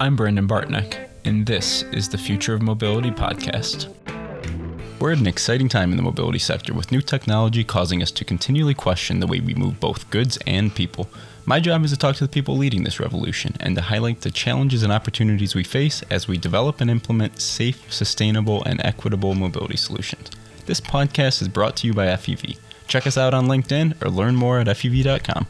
I'm Brandon Bartneck, and this is the Future of Mobility podcast. We're at an exciting time in the mobility sector with new technology causing us to continually question the way we move both goods and people. My job is to talk to the people leading this revolution and to highlight the challenges and opportunities we face as we develop and implement safe, sustainable, and equitable mobility solutions. This podcast is brought to you by FEV. Check us out on LinkedIn or learn more at FEV.com.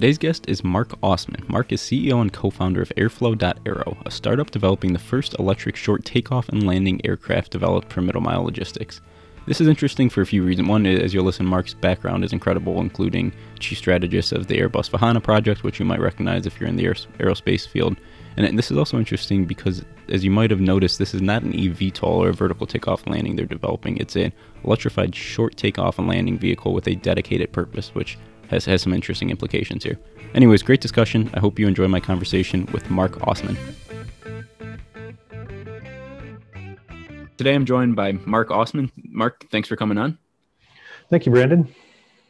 Today's guest is Marc Ausman. Marc is CEO and co founder of Airflow.aero, a startup developing the first electric short takeoff and landing aircraft developed for middle mile logistics. This is interesting for a few reasons. One, as you'll listen, Marc's background is incredible, including chief strategist of the Airbus Vahana project, which you might recognize if you're in the aerospace field. And this is also interesting because, as you might have noticed, this is not an eVTOL or a vertical takeoff and landing they're developing. It's an electrified short takeoff and landing vehicle with a dedicated purpose, which has, has some interesting implications here. Anyways, great discussion. I hope you enjoy my conversation with Marc Ausman. Today I'm joined by Marc Ausman. Marc, thanks for coming on. Thank you, Brandon.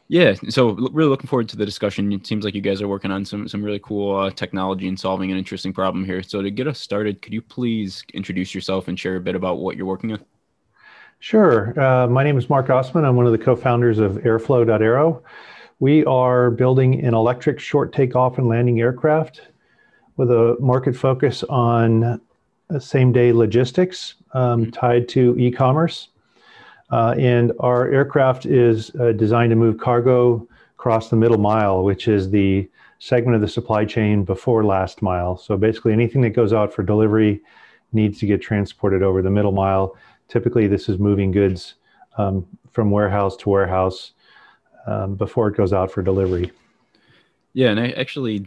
Yeah, so really looking forward to the discussion. It seems like you guys are working on some some really cool uh, technology and solving an interesting problem here. So to get us started, could you please introduce yourself and share a bit about what you're working on? Sure. Uh, my name is Marc Ausman. I'm one of the co-founders of Airflow.aero. We are building an electric short takeoff and landing aircraft with a market focus on uh, same day logistics um, mm-hmm. tied to e commerce. Uh, and our aircraft is uh, designed to move cargo across the middle mile, which is the segment of the supply chain before last mile. So basically, anything that goes out for delivery needs to get transported over the middle mile. Typically, this is moving goods um, from warehouse to warehouse um, before it goes out for delivery. Yeah, and I actually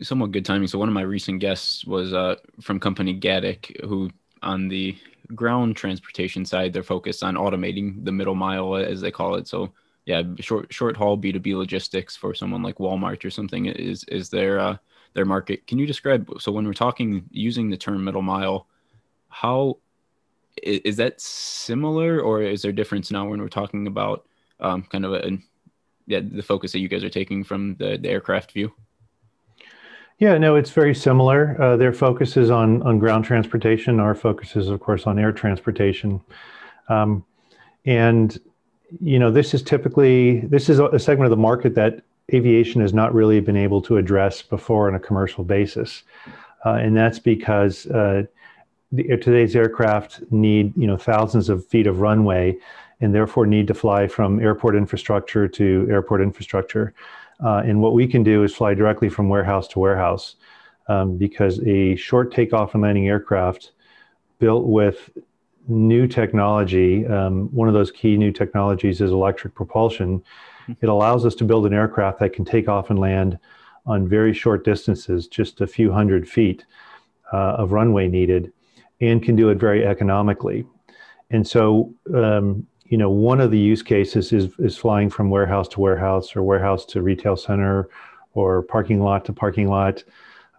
somewhat good timing. So one of my recent guests was uh, from company Gatik, who on the ground transportation side, they're focused on automating the middle mile, as they call it. So yeah, short short haul B two B logistics for someone like Walmart or something is is their uh, their market. Can you describe? So when we're talking using the term middle mile, how is that similar, or is there difference now when we're talking about um, kind of a, yeah, the focus that you guys are taking from the, the aircraft view? Yeah, no, it's very similar. Uh, their focus is on on ground transportation. Our focus is, of course, on air transportation. Um, and you know, this is typically this is a segment of the market that aviation has not really been able to address before on a commercial basis, uh, and that's because uh, the, today's aircraft need you know thousands of feet of runway and therefore need to fly from airport infrastructure to airport infrastructure. Uh, and what we can do is fly directly from warehouse to warehouse um, because a short takeoff and landing aircraft built with new technology, um, one of those key new technologies is electric propulsion. Hmm. It allows us to build an aircraft that can take off and land on very short distances, just a few hundred feet uh, of runway needed, and can do it very economically. And so um, you know, one of the use cases is is flying from warehouse to warehouse or warehouse to retail center or parking lot to parking lot,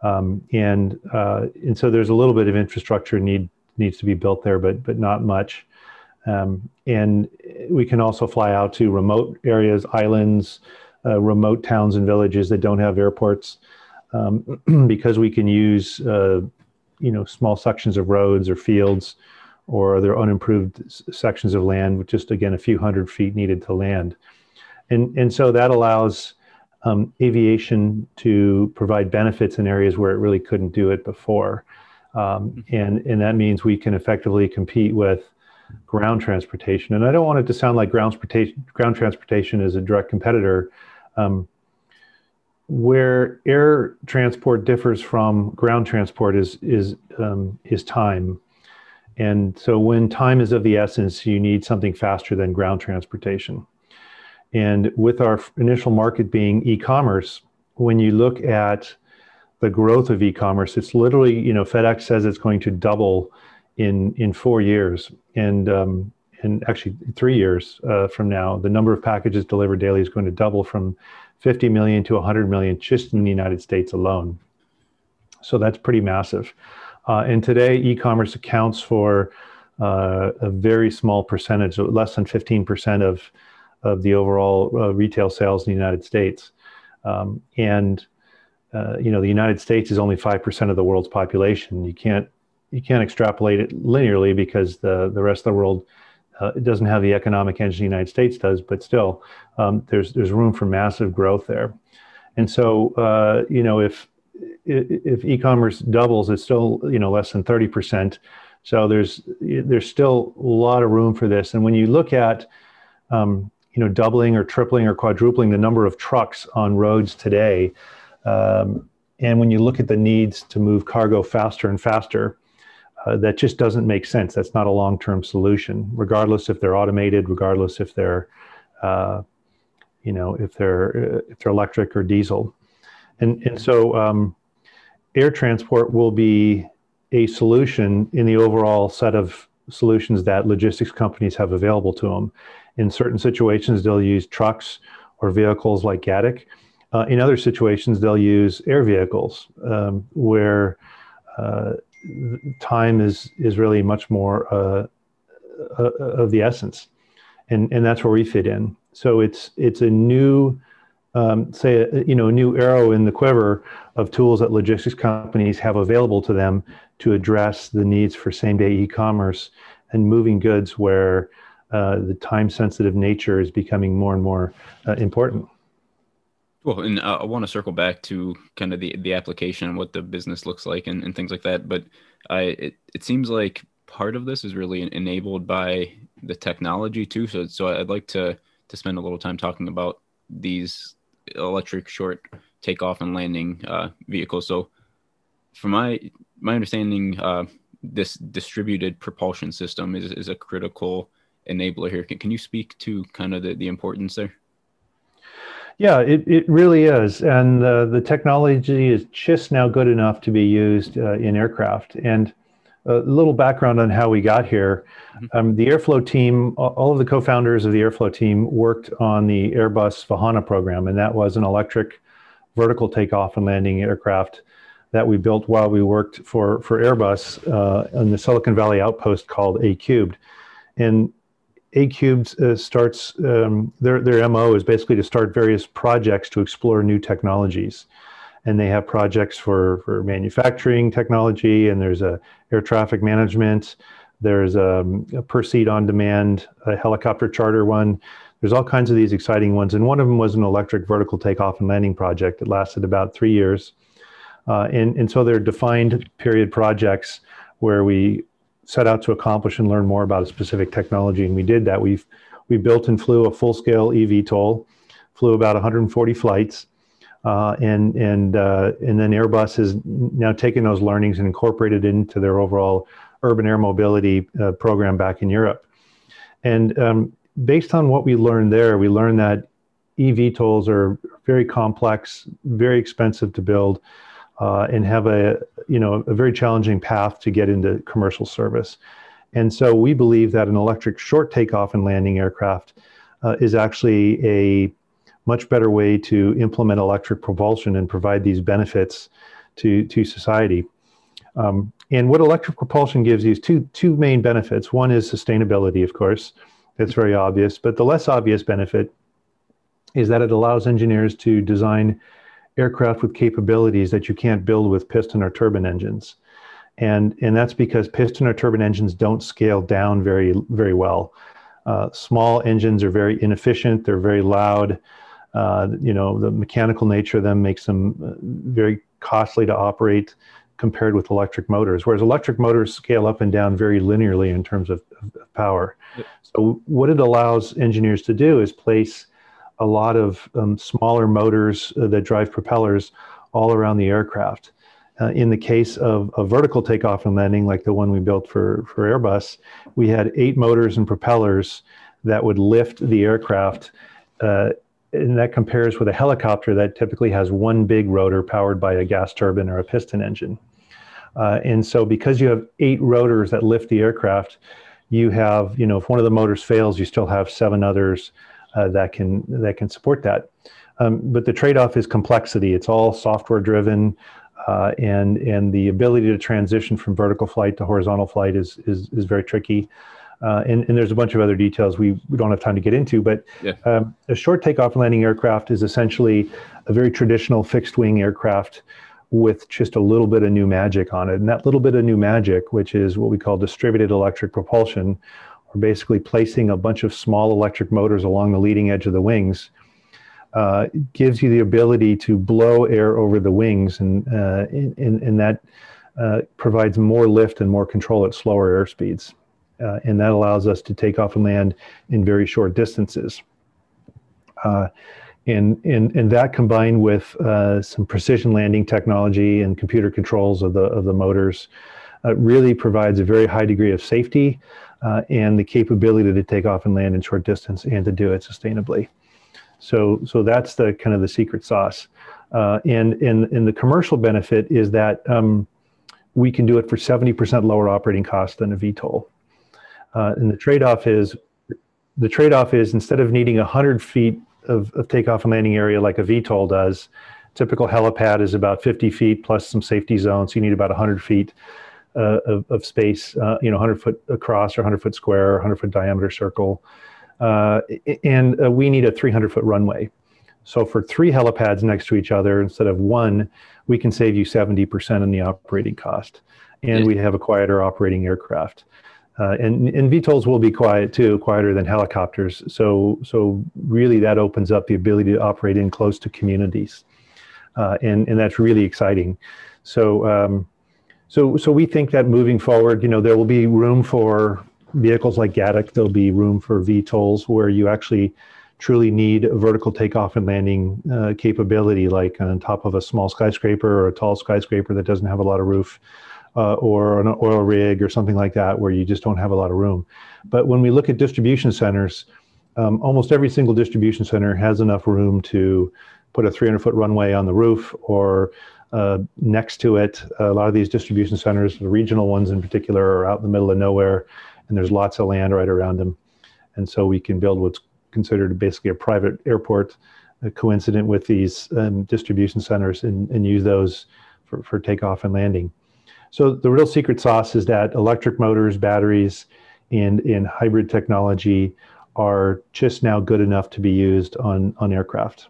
um, and uh, and so there's a little bit of infrastructure need needs to be built there, but but not much. Um, and we can also fly out to remote areas, islands, uh, remote towns and villages that don't have airports, um, because we can use uh, you know small sections of roads or fields or there are unimproved sections of land with just again a few hundred feet needed to land. And and so that allows um, aviation to provide benefits in areas where it really couldn't do it before. Um, mm-hmm. and and that means we can effectively compete with ground transportation. And i don't want it to sound like ground transportation ground transportation is a direct competitor um, where air transport differs from ground transport is is um, is time and so when time is of the essence, you need something faster than ground transportation. And with our initial market being e-commerce, when you look at the growth of e-commerce, it's literally, you know, FedEx says it's going to double in in four years, and um, and actually three years uh, from now, the number of packages delivered daily is going to double from 50 million to 100 million just in the United States alone. So that's pretty massive. Uh, and today, e-commerce accounts for uh, a very small percentage, less than 15% of, of the overall uh, retail sales in the United States. Um, and uh, you know, the United States is only five percent of the world's population. You can't you can't extrapolate it linearly because the the rest of the world uh, doesn't have the economic engine the United States does, but still, um, there's there's room for massive growth there. And so, uh, you know, if if e-commerce doubles, it's still you know less than thirty percent. So there's there's still a lot of room for this. And when you look at um, you know doubling or tripling or quadrupling the number of trucks on roads today, um, and when you look at the needs to move cargo faster and faster, uh, that just doesn't make sense. That's not a long-term solution, regardless if they're automated, regardless if they're, uh, you know, if they're if they're electric or diesel, and and so um, air transport will be a solution in the overall set of solutions that logistics companies have available to them. In certain situations, they'll use trucks or vehicles like Gatik. Uh, in other situations, they'll use air vehicles um, where uh, time is is really much more uh, uh, of the essence, and and that's where we fit in. So it's it's a new, um, say a, you know, a new arrow in the quiver of tools that logistics companies have available to them to address the needs for same day e-commerce and moving goods where uh, the time sensitive nature is becoming more and more uh, important. Well, and uh, I want to circle back to kind of the, the application and what the business looks like and, and things like that. But I, it, it seems like part of this is really enabled by the technology too. So, so I'd like to, to spend a little time talking about these electric short takeoff and landing uh, vehicles. So from my, my understanding, uh, this distributed propulsion system is, is a critical enabler here. Can, can you speak to kind of the, the importance there? Yeah, it, it really is. And uh, the technology is just now good enough to be used uh, in aircraft. And a little background on how we got here. Mm-hmm. Um, the Airflow team, all of the co founders of the Airflow team worked on the Airbus Vahana program, and that was an electric vertical takeoff and landing aircraft that we built while we worked for, for Airbus uh, in the Silicon Valley outpost called A Cubed. And a Cubed uh, starts um, their their mo is basically to start various projects to explore new technologies, and they have projects for for manufacturing technology, and there's a air traffic management, there's um, a per seat on demand, a helicopter charter one. There's all kinds of these exciting ones, and one of them was an electric vertical takeoff and landing project that lasted about three years, uh, and and so they're defined period projects where we set out to accomplish and learn more about a specific technology. And we did that. We've we built and flew a full scale ev eVTOL, flew about 140 flights, uh, and and uh, and then Airbus has now taken those learnings and incorporated into their overall urban air mobility uh, program back in Europe. And um, based on what we learned there, we learned that eVTOLs are very complex, very expensive to build uh, and have a you know a very challenging path to get into commercial service. And so we believe that an electric short takeoff and landing aircraft uh, is actually a much better way to implement electric propulsion and provide these benefits to to society. Um, and what electric propulsion gives you is two two main benefits. One is sustainability, of course, that's very obvious. But the less obvious benefit is that it allows engineers to design aircraft with capabilities that you can't build with piston or turbine engines. And, and that's because piston or turbine engines don't scale down very, very well. Uh, small engines are very inefficient, they're very loud. Uh, you know, the mechanical nature of them makes them uh, very costly to operate compared with electric motors, whereas electric motors scale up and down very linearly in terms of, of power. So, what it allows engineers to do is place a lot of um, smaller motors uh, that drive propellers all around the aircraft. Uh, in the case of a vertical takeoff and landing, like the one we built for, for Airbus, we had eight motors and propellers that would lift the aircraft. Uh, and that compares with a helicopter that typically has one big rotor powered by a gas turbine or a piston engine. Uh, and so, because you have eight rotors that lift the aircraft, you have, you know, if one of the motors fails, you still have seven others uh, that can that can support that. Um, but the trade-off is complexity. It's all software driven, uh, and and the ability to transition from vertical flight to horizontal flight is is, is very tricky. Uh, and, and, there's a bunch of other details we, we don't have time to get into, but yeah. um, a short takeoff and landing aircraft is essentially a very traditional fixed wing aircraft with just a little bit of new magic on it. And that little bit of new magic, which is what we call distributed electric propulsion, or basically placing a bunch of small electric motors along the leading edge of the wings, uh, gives you the ability to blow air over the wings, and, uh, and, and that uh, provides more lift and more control at slower airspeeds. Uh, and that allows us to take off and land in very short distances. Uh, and, and, and that combined with uh, some precision landing technology and computer controls of the, of the motors uh, really provides a very high degree of safety uh, and the capability to take off and land in short distance and to do it sustainably. So, so that's the kind of the secret sauce. Uh, and, and, and the commercial benefit is that um, we can do it for 70% lower operating cost than a VTOL. Uh, and the trade-off is the trade-off is instead of needing 100 feet of, of takeoff and landing area like a VTOL does, typical helipad is about 50 feet plus some safety zones. So you need about 100 feet uh, of, of, space, uh, you know, 100 foot across or 100 foot square, or 100 foot diameter circle. Uh, and uh, we need a 300 foot runway. So for three helipads next to each other instead of one, we can save you 70% in the operating cost. And we have a quieter operating aircraft. Uh, and, and VTOLs will be quiet too, quieter than helicopters. So, so really that opens up the ability to operate in close to communities. Uh, and, and that's really exciting. So, um, so, so we think that moving forward, you know, there will be room for vehicles like Gatik. There'll be room for VTOLs where you actually truly need a vertical takeoff and landing uh, capability, like on top of a small skyscraper or a tall skyscraper that doesn't have a lot of roof uh, or an oil rig or something like that where you just don't have a lot of room. But when we look at distribution centers, um, almost every single distribution center has enough room to put a 300 foot runway on the roof or uh, next to it. A lot of these distribution centers, the regional ones in particular, are out in the middle of nowhere and there's lots of land right around them. And so we can build what's considered basically a private airport uh, coincident with these um, distribution centers and, and use those for, for takeoff and landing. So the real secret sauce is that electric motors, batteries, and in hybrid technology are just now good enough to be used on on aircraft.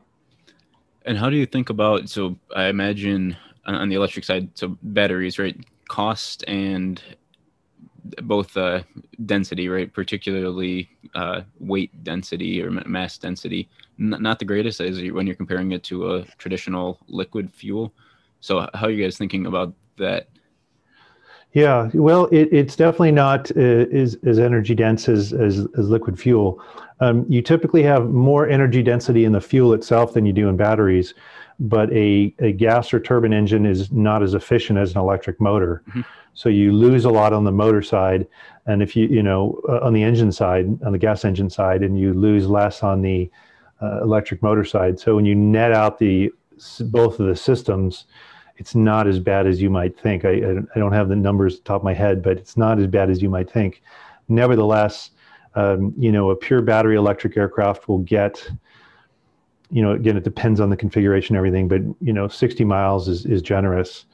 And how do you think about? So I imagine on the electric side, so batteries, right? Cost and both uh, density, right? Particularly uh, weight density or mass density, N- not the greatest as when you're comparing it to a traditional liquid fuel. So how are you guys thinking about that? Yeah, well, it, it's definitely not uh, as, as energy dense as, as, as liquid fuel. Um, you typically have more energy density in the fuel itself than you do in batteries, but a, a gas or turbine engine is not as efficient as an electric motor. Mm-hmm. So you lose a lot on the motor side, and if you you know uh, on the engine side, on the gas engine side, and you lose less on the uh, electric motor side. So when you net out the both of the systems, it's not as bad as you might think. I, I don't have the numbers top of my head, but it's not as bad as you might think. Nevertheless, um, you know, a pure battery electric aircraft will get, you know, again, it depends on the configuration and everything, but, you know, 60 miles is, is generous.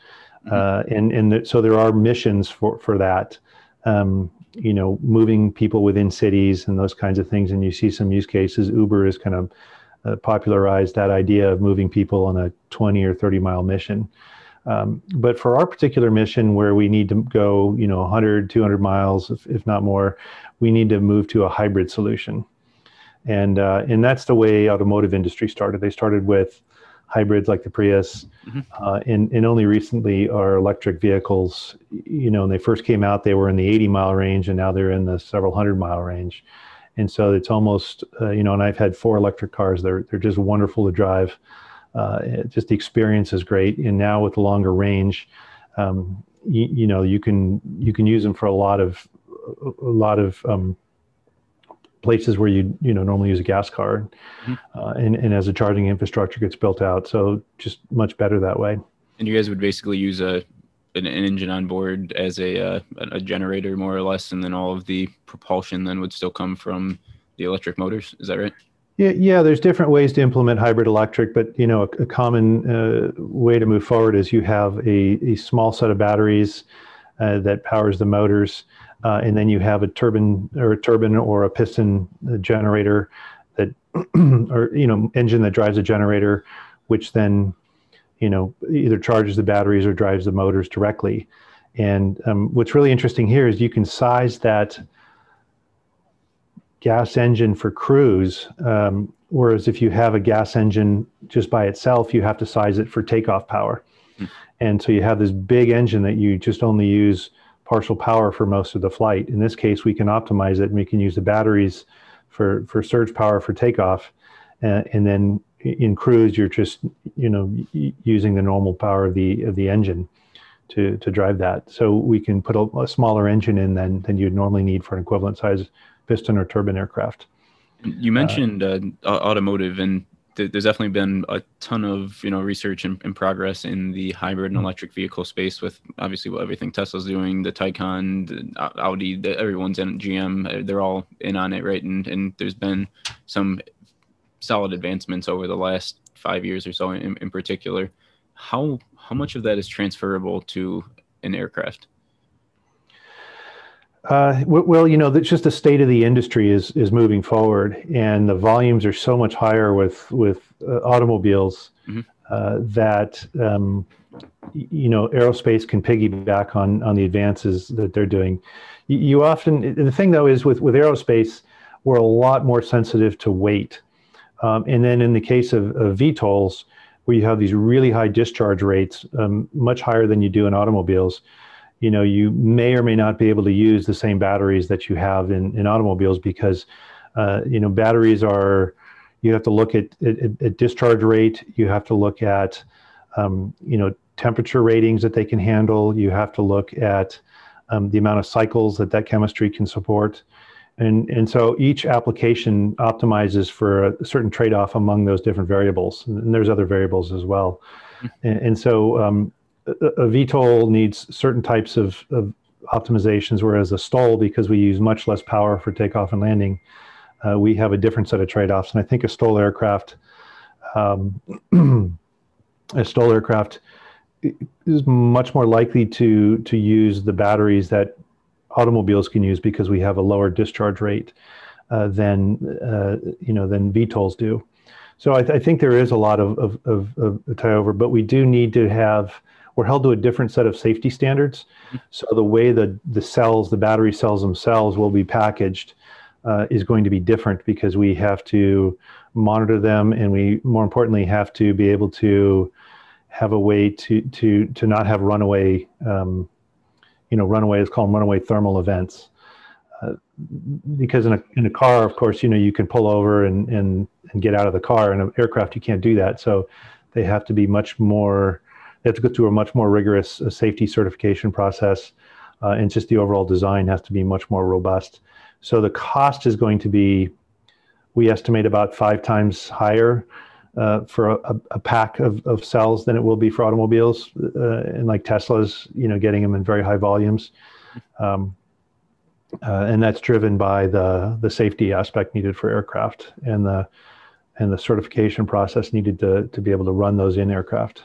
Mm-hmm. Uh, and and th- so there are missions for, for that, um, you know, moving people within cities and those kinds of things. And you see some use cases. Uber is kind of uh, popularized that idea of moving people on a 20 or 30 mile mission. Um, but for our particular mission, where we need to go, you know, 100, 200 miles, if, if not more, we need to move to a hybrid solution. And uh, and that's the way automotive industry started. They started with hybrids like the Prius, mm-hmm. uh, and and only recently are electric vehicles. You know, when they first came out, they were in the 80 mile range, and now they're in the several hundred mile range. And so it's almost, uh, you know, and I've had four electric cars. They're they're just wonderful to drive just the experience is great. And now with the longer range, um, you, you, know, you can you can use them for a lot of a lot of um, places where you you know normally use a gas car, mm-hmm. uh, and and as the charging infrastructure gets built out, so just much better that way. And you guys would basically use a an, an engine on board as a uh, a generator more or less, and then all of the propulsion then would still come from the electric motors. Is that right? Yeah, yeah. There's different ways to implement hybrid electric, but you know, a, a common uh, way to move forward is you have a, a small set of batteries uh, that powers the motors, uh, and then you have a turbine or a turbine or a piston generator that, or you know, engine that drives a generator, which then, you know, either charges the batteries or drives the motors directly. And um, what's really interesting here is you can size that gas engine for cruise, um, whereas if you have a gas engine just by itself, you have to size it for takeoff power. Mm. And so you have this big engine that you just only use partial power for most of the flight. In this case, we can optimize it and we can use the batteries for, for surge power for takeoff. Uh, and then in cruise, you're just, you know, using the normal power of the, of the engine to, to drive that. So we can put a, a smaller engine in than, than you'd normally need for an equivalent size piston or turbine aircraft. You mentioned uh, automotive, and th- there's definitely been a ton of you know research and, and progress in the hybrid and mm-hmm. electric vehicle space with obviously what everything Tesla's doing, the Taycan, the Audi, the, everyone's in GM, uh, they're all in on it, right? And and there's been some solid advancements over the last five years or so, in, in particular. How how much of that is transferable to an aircraft? Uh, well, you know, it's just the state of the industry is is moving forward, and the volumes are so much higher with with uh, automobiles mm-hmm. uh, that um, you know aerospace can piggyback on on the advances that they're doing. You, you, often the thing though is with with aerospace, we're a lot more sensitive to weight, um, and then in the case of, of VTOLs, where you have these really high discharge rates, um, much higher than you do in automobiles you know you may or may not be able to use the same batteries that you have in, in automobiles because uh, you know batteries are you have to look at, at, at discharge rate. You have to look at um, you know temperature ratings that they can handle. You have to look at um, the amount of cycles that that chemistry can support. And and so each application optimizes for a certain trade-off among those different variables. And there's other variables as well. Mm-hmm. and, and so um, a, VTOL needs certain types of, of, optimizations, whereas a STOL, because we use much less power for takeoff and landing, uh, we have a different set of trade-offs. And I think a STOL aircraft, um, a STOL aircraft is much more likely to to use the batteries that automobiles can use because we have a lower discharge rate uh, than uh, you know than VTOLs do. So I, th- I, think there is a lot of, of, of, of tie over, but we do need to have we're held to a different set of safety standards. Mm-hmm. So the way the the cells, the battery cells themselves, will be packaged uh, is going to be different because we have to monitor them, and we more importantly have to be able to have a way to to to not have runaway. Um, you know, runaway is called runaway thermal events. Uh, because in a in a car, of course, you know you can pull over and and and get out of the car. In an aircraft, you can't do that. So they have to be much more they have to go through a much more rigorous uh, safety certification process, uh, and just the overall design has to be much more robust. So the cost is going to be, we estimate about five times higher uh, for a, a, pack of, of cells than it will be for automobiles, uh, and like Tesla's, you know, getting them in very high volumes. Um, uh, and that's driven by the the safety aspect needed for aircraft and the and the certification process needed to to be able to run those in aircraft.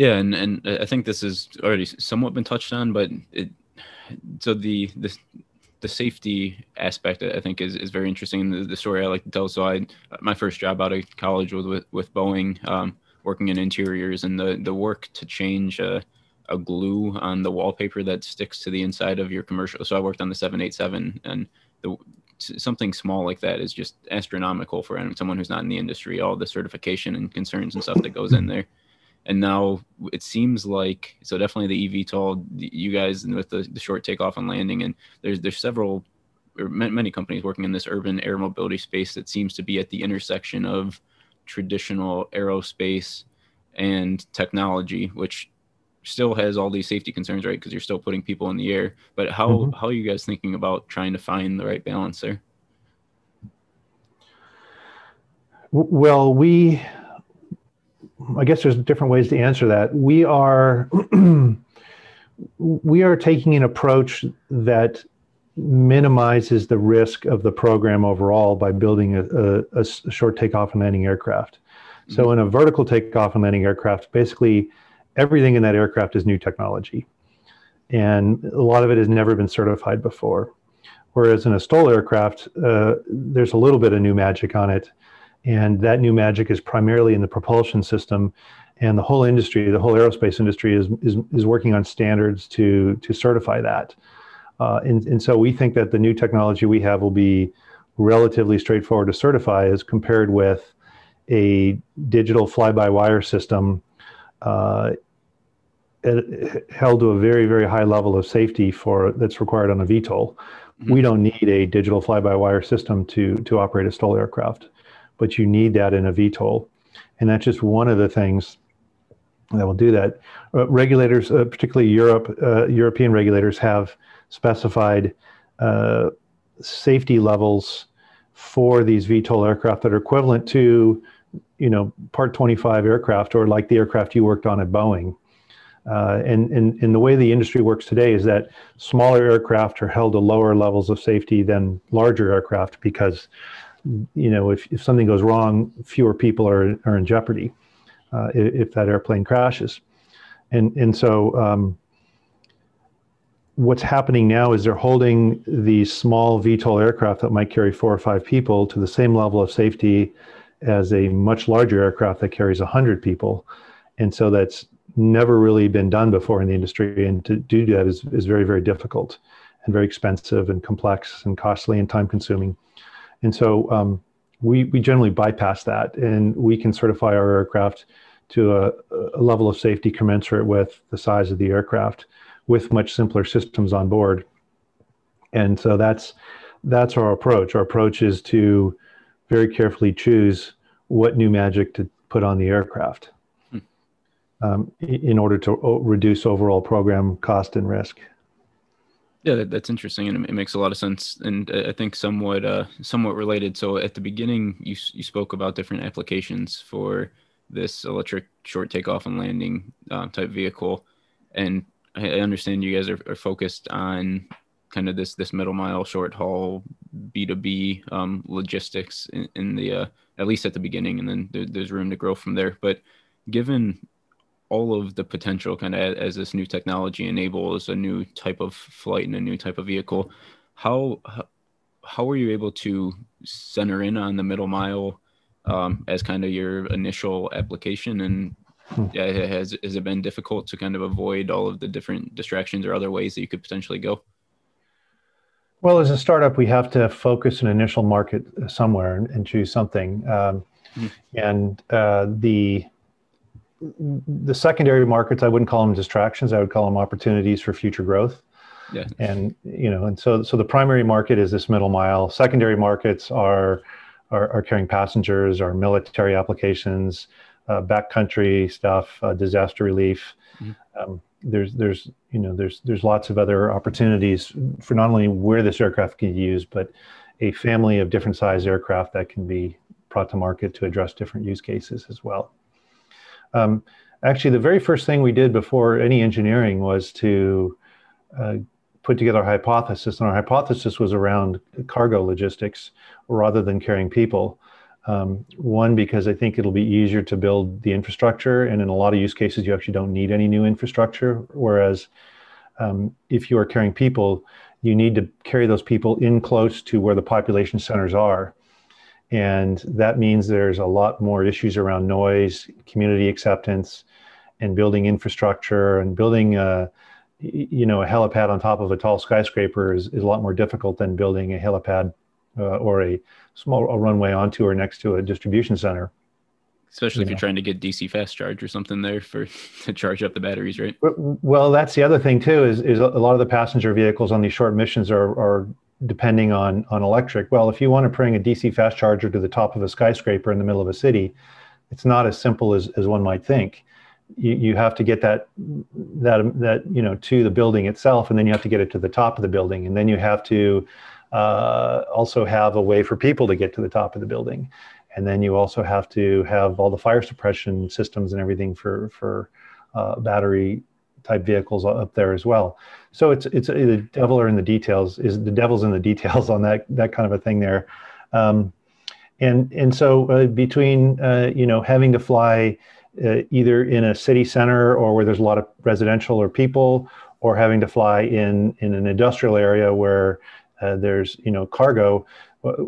Yeah, and and I think this has already somewhat been touched on, but it so the the the safety aspect I think is, is very interesting. The, the story I like to tell. So I my first job out of college was with with Boeing, um, working in interiors, and the the work to change a, a glue on the wallpaper that sticks to the inside of your commercial. So I worked on the 787, and the something small like that is just astronomical for someone who's not in the industry. All the certification and concerns and stuff that goes in there and now it seems like so definitely the eVTOL, you guys with the, the short takeoff and landing, and there's there's several or many companies working in this urban air mobility space that seems to be at the intersection of traditional aerospace and technology, which still has all these safety concerns, right? Because you're still putting people in the air. But how mm-hmm. how are you guys thinking about trying to find the right balance there? Well, we I guess there's different ways to answer that. We are we are taking an approach that minimizes the risk of the program overall by building a, a, a short takeoff and landing aircraft. Mm-hmm. So in a vertical takeoff and landing aircraft, basically everything in that aircraft is new technology. and a lot of it has never been certified before. Whereas in a STOL aircraft, uh, there's a little bit of new magic on it, and that new magic is primarily in the propulsion system. And the whole industry, the whole aerospace industry, is is, is working on standards to to certify that. Uh, and, and so we think that the new technology we have will be relatively straightforward to certify as compared with a digital fly-by-wire system uh, held to a very, very high level of safety for that's required on a VTOL. Mm-hmm. We don't need a digital fly-by-wire system to to operate a STOL aircraft, but you need that in a VTOL, and that's just one of the things that will do that. Uh, regulators, uh, particularly Europe, uh, European regulators, have specified uh, safety levels for these VTOL aircraft that are equivalent to, you know, Part 25 aircraft or like the aircraft you worked on at Boeing. Uh, and, and, and the way the industry works today is that smaller aircraft are held to lower levels of safety than larger aircraft because, you know, if, if something goes wrong, fewer people are, are in jeopardy uh, if, that airplane crashes. And, and so um, what's happening now is they're holding these small VTOL aircraft that might carry four or five people to the same level of safety as a much larger aircraft that carries 100 people. And so that's never really been done before in the industry. And to do that is, is very, very difficult and very expensive and complex and costly and time consuming. And so um, we, we generally bypass that and we can certify our aircraft to a, a level of safety commensurate with the size of the aircraft with much simpler systems on board. And so that's that's our approach. Our approach is to very carefully choose what new magic to put on the aircraft hmm. um, in order to reduce overall program cost and risk. Yeah, that, that's interesting, and it makes a lot of sense, and I think somewhat uh, somewhat related. So at the beginning, you you spoke about different applications for this electric short takeoff and landing uh, type vehicle, and I understand you guys are, are focused on kind of this this middle mile short haul B2B um, logistics in, in the uh, at least at the beginning, and then there, there's room to grow from there. But given all of the potential kind of as this new technology enables a new type of flight and a new type of vehicle, how how were you able to center in on the middle mile um, as kind of your initial application and Hmm. has has it been difficult to kind of avoid all of the different distractions or other ways that you could potentially go? Well, as a startup, we have to focus an initial market somewhere and, and choose something. Um, mm-hmm. And uh, the the secondary markets, I wouldn't call them distractions. I would call them opportunities for future growth. Yeah. And you know, and so so the primary market is this middle mile. Secondary markets are are, are carrying passengers, are military applications, uh, backcountry stuff, uh, disaster relief. Mm-hmm. Um, there's there's you know there's there's lots of other opportunities for not only where this aircraft can be used, but a family of different size aircraft that can be brought to market to address different use cases as well. Um, actually, the very first thing we did before any engineering was to uh, put together a hypothesis, and our hypothesis was around cargo logistics rather than carrying people. Um, one, because I think it'll be easier to build the infrastructure, and in a lot of use cases, you actually don't need any new infrastructure. Whereas, um, if you are carrying people, you need to carry those people in close to where the population centers are. And that means there's a lot more issues around noise, community acceptance, and building infrastructure and building a, you know, a helipad on top of a tall skyscraper is, is a lot more difficult than building a helipad uh, or a small a runway onto or next to a distribution center. Especially you if know. you're trying to get DC fast charge or something there for to charge up the batteries, right? Well, that's the other thing too. Is is a lot of the passenger vehicles on these short missions are are depending on on electric. Well, if you want to bring a DC fast charger to the top of a skyscraper in the middle of a city, it's not as simple as as one might think. You, you have to get that that that you know to the building itself, and then you have to get it to the top of the building, and then you have to uh, also have a way for people to get to the top of the building. And then you also have to have all the fire suppression systems and everything for, for uh, battery type vehicles up there as well. So it's, it's the devil are in the details is the devil's in the details on that, that kind of a thing there. Um, and, and so uh, between, uh, you know, having to fly uh, either in a city center or where there's a lot of residential or people or having to fly in in an industrial area where uh, there's you know cargo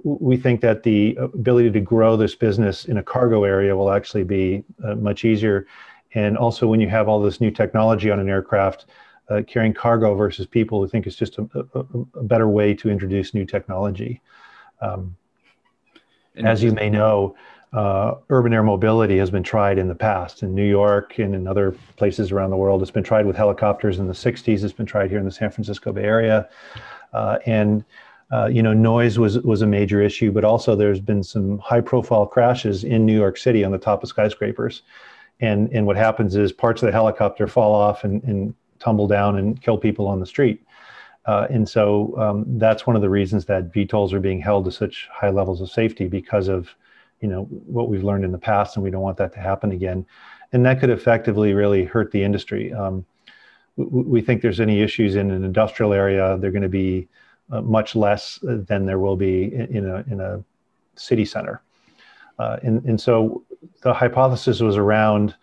we think that the ability to grow this business in a cargo area will actually be uh, much easier and also when you have all this new technology on an aircraft uh, carrying cargo versus people we think is just a, a, a better way to introduce new technology um, as you may know uh, urban air mobility has been tried in the past in New York and in other places around the world. It's been tried with helicopters in the 60s. It's been tried here in the San Francisco Bay Area. Uh, and uh, you know, noise was was a major issue, but also there's been some high-profile crashes in New York City on the top of skyscrapers, and and what happens is parts of the helicopter fall off and, and tumble down and kill people on the street, uh, and so um, that's one of the reasons that VTOLs are being held to such high levels of safety because of you know what we've learned in the past and we don't want that to happen again. And that could effectively really hurt the industry. Um, we, we, think there's any issues in an industrial area they're going to be uh, much less than there will be in, in, a, in a city center uh, and, and so the hypothesis was around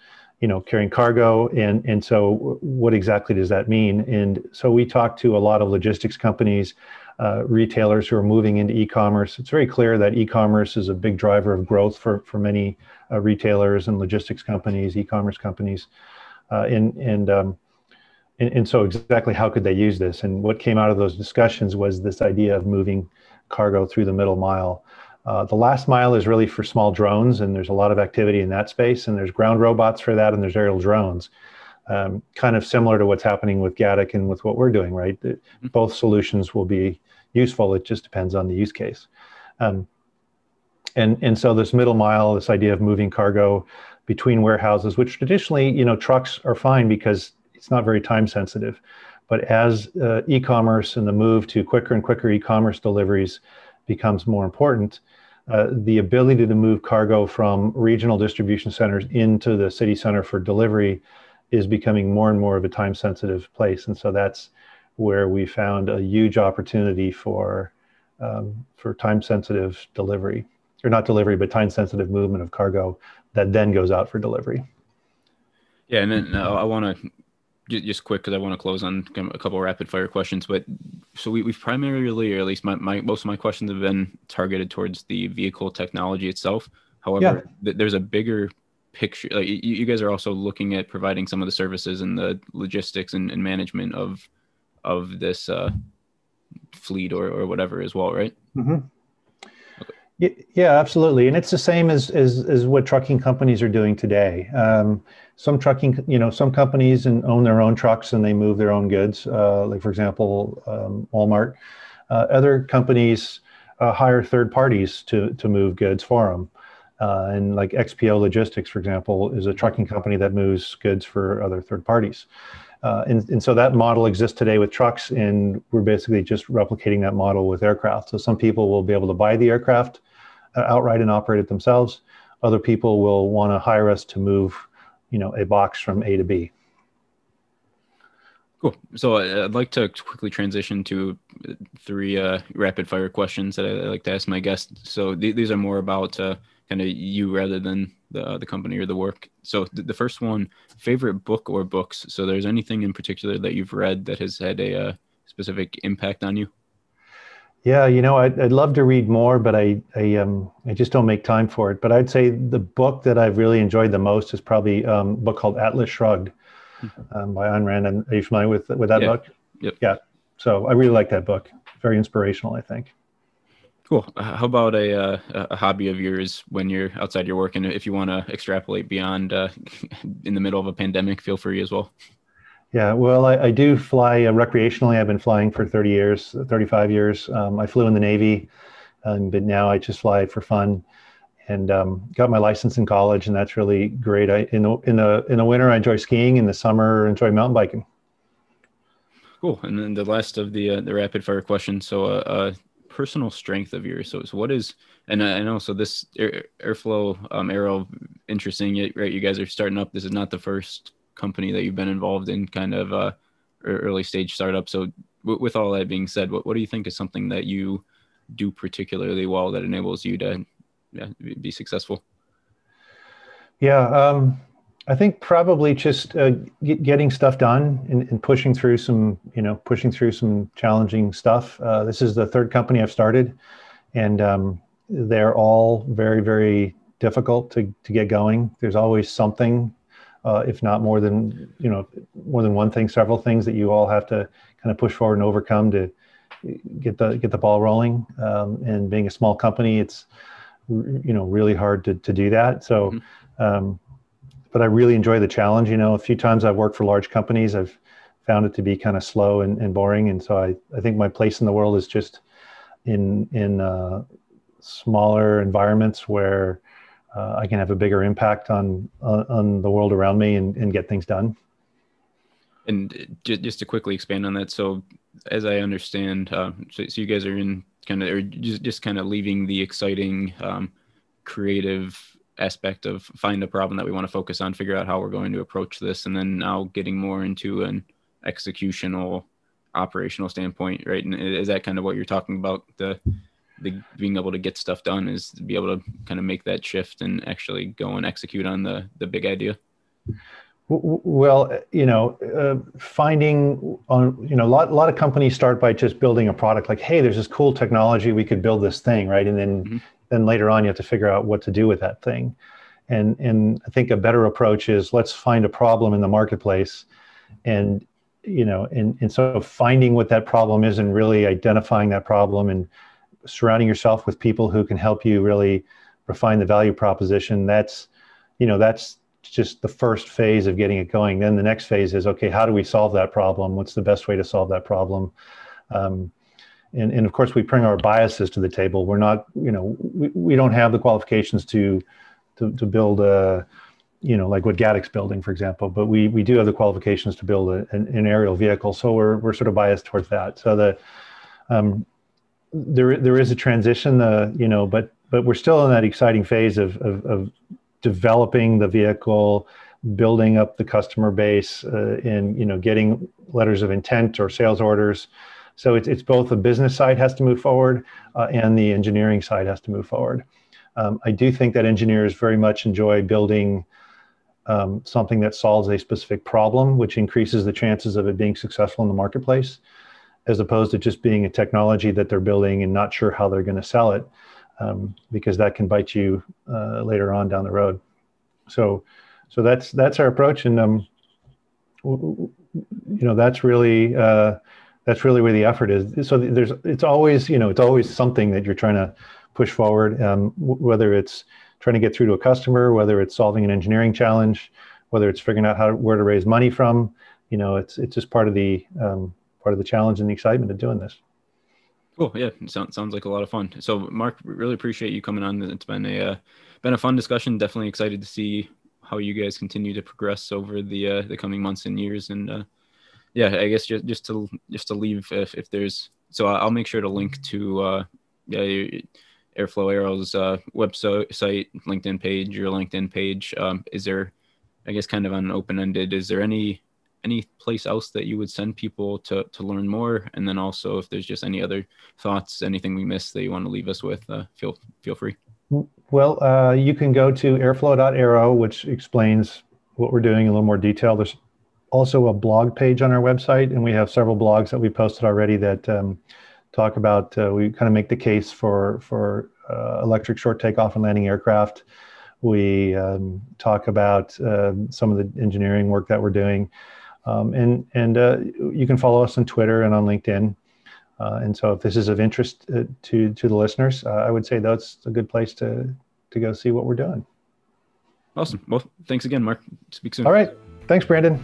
you know carrying cargo and and so what exactly does that mean and so we talked to a lot of logistics companies uh, retailers who are moving into e-commerce. It's very clear that e-commerce is a big driver of growth for, for many uh, retailers and logistics companies, e-commerce companies. Uh, and, and, um, and, and, so exactly how could they use this? And what came out of those discussions was this idea of moving cargo through the middle mile. Uh, the last mile is really for small drones, and there's a lot of activity in that space. And there's ground robots for that, and there's aerial drones. Um, kind of similar to what's happening with Gatik and with what we're doing, right? Mm-hmm. Both solutions will be useful. It just depends on the use case. Um, and, and so this middle mile, this idea of moving cargo between warehouses, which traditionally, you know, trucks are fine because it's not very time sensitive. But as uh, e-commerce and the move to quicker and quicker e-commerce deliveries becomes more important, uh, the ability to move cargo from regional distribution centers into the city center for delivery is becoming more and more of a time sensitive place. And so that's where we found a huge opportunity for um, for time sensitive delivery or not delivery but time sensitive movement of cargo that then goes out for delivery yeah and then uh, i want to just quick because i want to close on a couple rapid fire questions but so we, have primarily or at least my, my most of my questions have been targeted towards the vehicle technology itself however yeah. th- there's a bigger picture like you, you, guys are also looking at providing some of the services and the logistics and, and management of of this uh, fleet or, or whatever as well, right? Mm-hmm. Yeah, absolutely, and it's the same as, as as what trucking companies are doing today. Um, some trucking, you know, some companies and own their own trucks and they move their own goods. Uh, like for example, um, Walmart. Uh, other companies uh, hire third parties to to move goods for them. Uh, and like XPO Logistics, for example, is a trucking company that moves goods for other third parties. Uh, and, and so that model exists today with trucks, and we're basically just replicating that model with aircraft. So some people will be able to buy the aircraft uh, outright and operate it themselves. Other people will want to hire us to move, you know, a box from A to B. Cool. So uh, I'd like to quickly transition to three uh, rapid fire questions that I like to ask my guests. So th- these are more about uh, kind of you rather than the uh, the company or the work. So th- the first one, favorite book or books. So there's anything in particular that you've read that has had a uh, specific impact on you? Yeah, you know, I'd, I'd love to read more, but I I um I just don't make time for it. But I'd say the book that I've really enjoyed the most is probably um, a book called Atlas Shrugged mm-hmm. um, by Ayn Rand. And are you familiar with with that yeah. book? Yep. Yeah. So I really like that book. Very inspirational, I think. Cool. How about a, uh, a hobby of yours when you're outside your work, and if you want to extrapolate beyond uh, in the middle of a pandemic, feel free as well. Yeah, well, I, I do fly uh, recreationally. I've been flying for 30 years, 35 years. Um, I flew in the Navy, um, but now I just fly for fun, and um, got my license in college, and that's really great. I in the in the in the winter I enjoy skiing, in the summer I enjoy mountain biking. Cool. And then the last of the uh, the rapid fire questions. So, uh, uh personal strength of yours. So, so what is, and I know, so this air, airflow um, aero, interesting, right? You guys are starting up. This is not the first company that you've been involved in kind of uh, early stage startup. So w- with all that being said, what, what do you think is something that you do particularly well that enables you to yeah, be successful? Yeah. Um, I think probably just uh, get, getting stuff done and, and, pushing through some, you know, pushing through some challenging stuff. Uh, this is the third company I've started, and um, they're all very, very difficult to, to get going. There's always something, uh, if not more than, you know, more than one thing, several things that you all have to kind of push forward and overcome to get the get the ball rolling. Um, and being a small company, it's you know really hard to to do that. So. Mm-hmm. Um, but I really enjoy the challenge. You know, a few times I've worked for large companies, I've found it to be kind of slow and, and boring. And so I, I think my place in the world is just in in uh, smaller environments where uh, I can have a bigger impact on on, on the world around me and, and get things done. And just just to quickly expand on that, so as I understand, uh, so, so, you guys are in kind of or just just kind of leaving the exciting, um, creative aspect of find a problem that we want to focus on, figure out how we're going to approach this, and then now getting more into an executional, operational standpoint, right? And is that kind of what you're talking about? The the being able to get stuff done is to be able to kind of make that shift and actually go and execute on the the big idea. Well, you know, uh, finding on you know a lot a lot of companies start by just building a product like, hey, there's this cool technology, we could build this thing, right? And then mm-hmm then later on you have to figure out what to do with that thing. And and i think a better approach is let's find a problem in the marketplace and you know and, and so finding what that problem is and really identifying that problem and surrounding yourself with people who can help you really refine the value proposition that's you know that's just the first phase of getting it going. Then the next phase is okay how do we solve that problem? What's the best way to solve that problem? Um, and, and of course we bring our biases to the table. We're not you know we, we don't have the qualifications to to, to build a you know like what Gatik's building for example but we we do have the qualifications to build a, an, an, aerial vehicle. So we're we're sort of biased towards that. So the um, there there is a transition the you know but but we're still in that exciting phase of of, of developing the vehicle building up the customer base uh, and you know getting letters of intent or sales orders so it's, it's both the business side has to move forward uh, and the engineering side has to move forward. Um, I do think that engineers very much enjoy building um, something that solves a specific problem, which increases the chances of it being successful in the marketplace, as opposed to just being a technology that they're building and not sure how they're going to sell it, um, because that can bite you uh, later on down the road. So, so that's that's our approach, and um, you know that's really uh, that's really where the effort is. So there's it's always you know it's always something that you're trying to push forward, um, whether it's trying to get through to a customer, whether it's solving an engineering challenge, whether it's figuring out how where to raise money from. You know, it's it's just part of the um, part of the challenge and the excitement of doing this. Cool. Yeah, sounds sounds like a lot of fun. So, Marc, really appreciate you coming on. It's been a uh, been a fun discussion. Definitely excited to see how you guys continue to progress over the uh, the coming months and years, and uh, yeah, I guess just just to just to leave if, if there's so I'll make sure to link to uh, yeah Airflow Aero's uh, website, LinkedIn page, your LinkedIn page. Um, is there, I guess, kind of an open ended? Is there any any place else that you would send people to to learn more? And then also, if there's just any other thoughts, anything we missed that you want to leave us with, uh, feel feel free. Well, uh, you can go to airflow.aero, which explains what we're doing in a little more detail. There's also a blog page on our website, and we have several blogs that we posted already that um, talk about. Uh, we kind of make the case for for uh, electric short takeoff and landing aircraft. We um, talk about uh, some of the engineering work that we're doing, um, and and uh, you can follow us on Twitter and on LinkedIn. Uh, and so, if this is of interest uh, to to the listeners, I would say that's a good place to to go see what we're doing. Awesome. Well, thanks again, Marc. Speak soon. All right. Thanks, Brandon.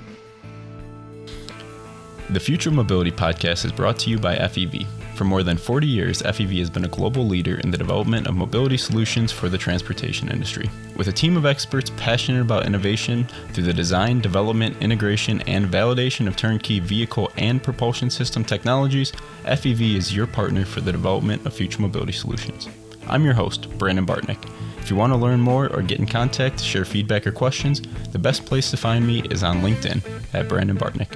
The Future Mobility Podcast is brought to you by FEV. For more than 40 years, FEV has been a global leader in the development of mobility solutions for the transportation industry. With a team of experts passionate about innovation through the design, development, integration, and validation of turnkey vehicle and propulsion system technologies, FEV is your partner for the development of future mobility solutions. I'm your host, Brandon Bartneck. If you want to learn more or get in contact, share feedback or questions, the best place to find me is on LinkedIn at Brandon Bartneck.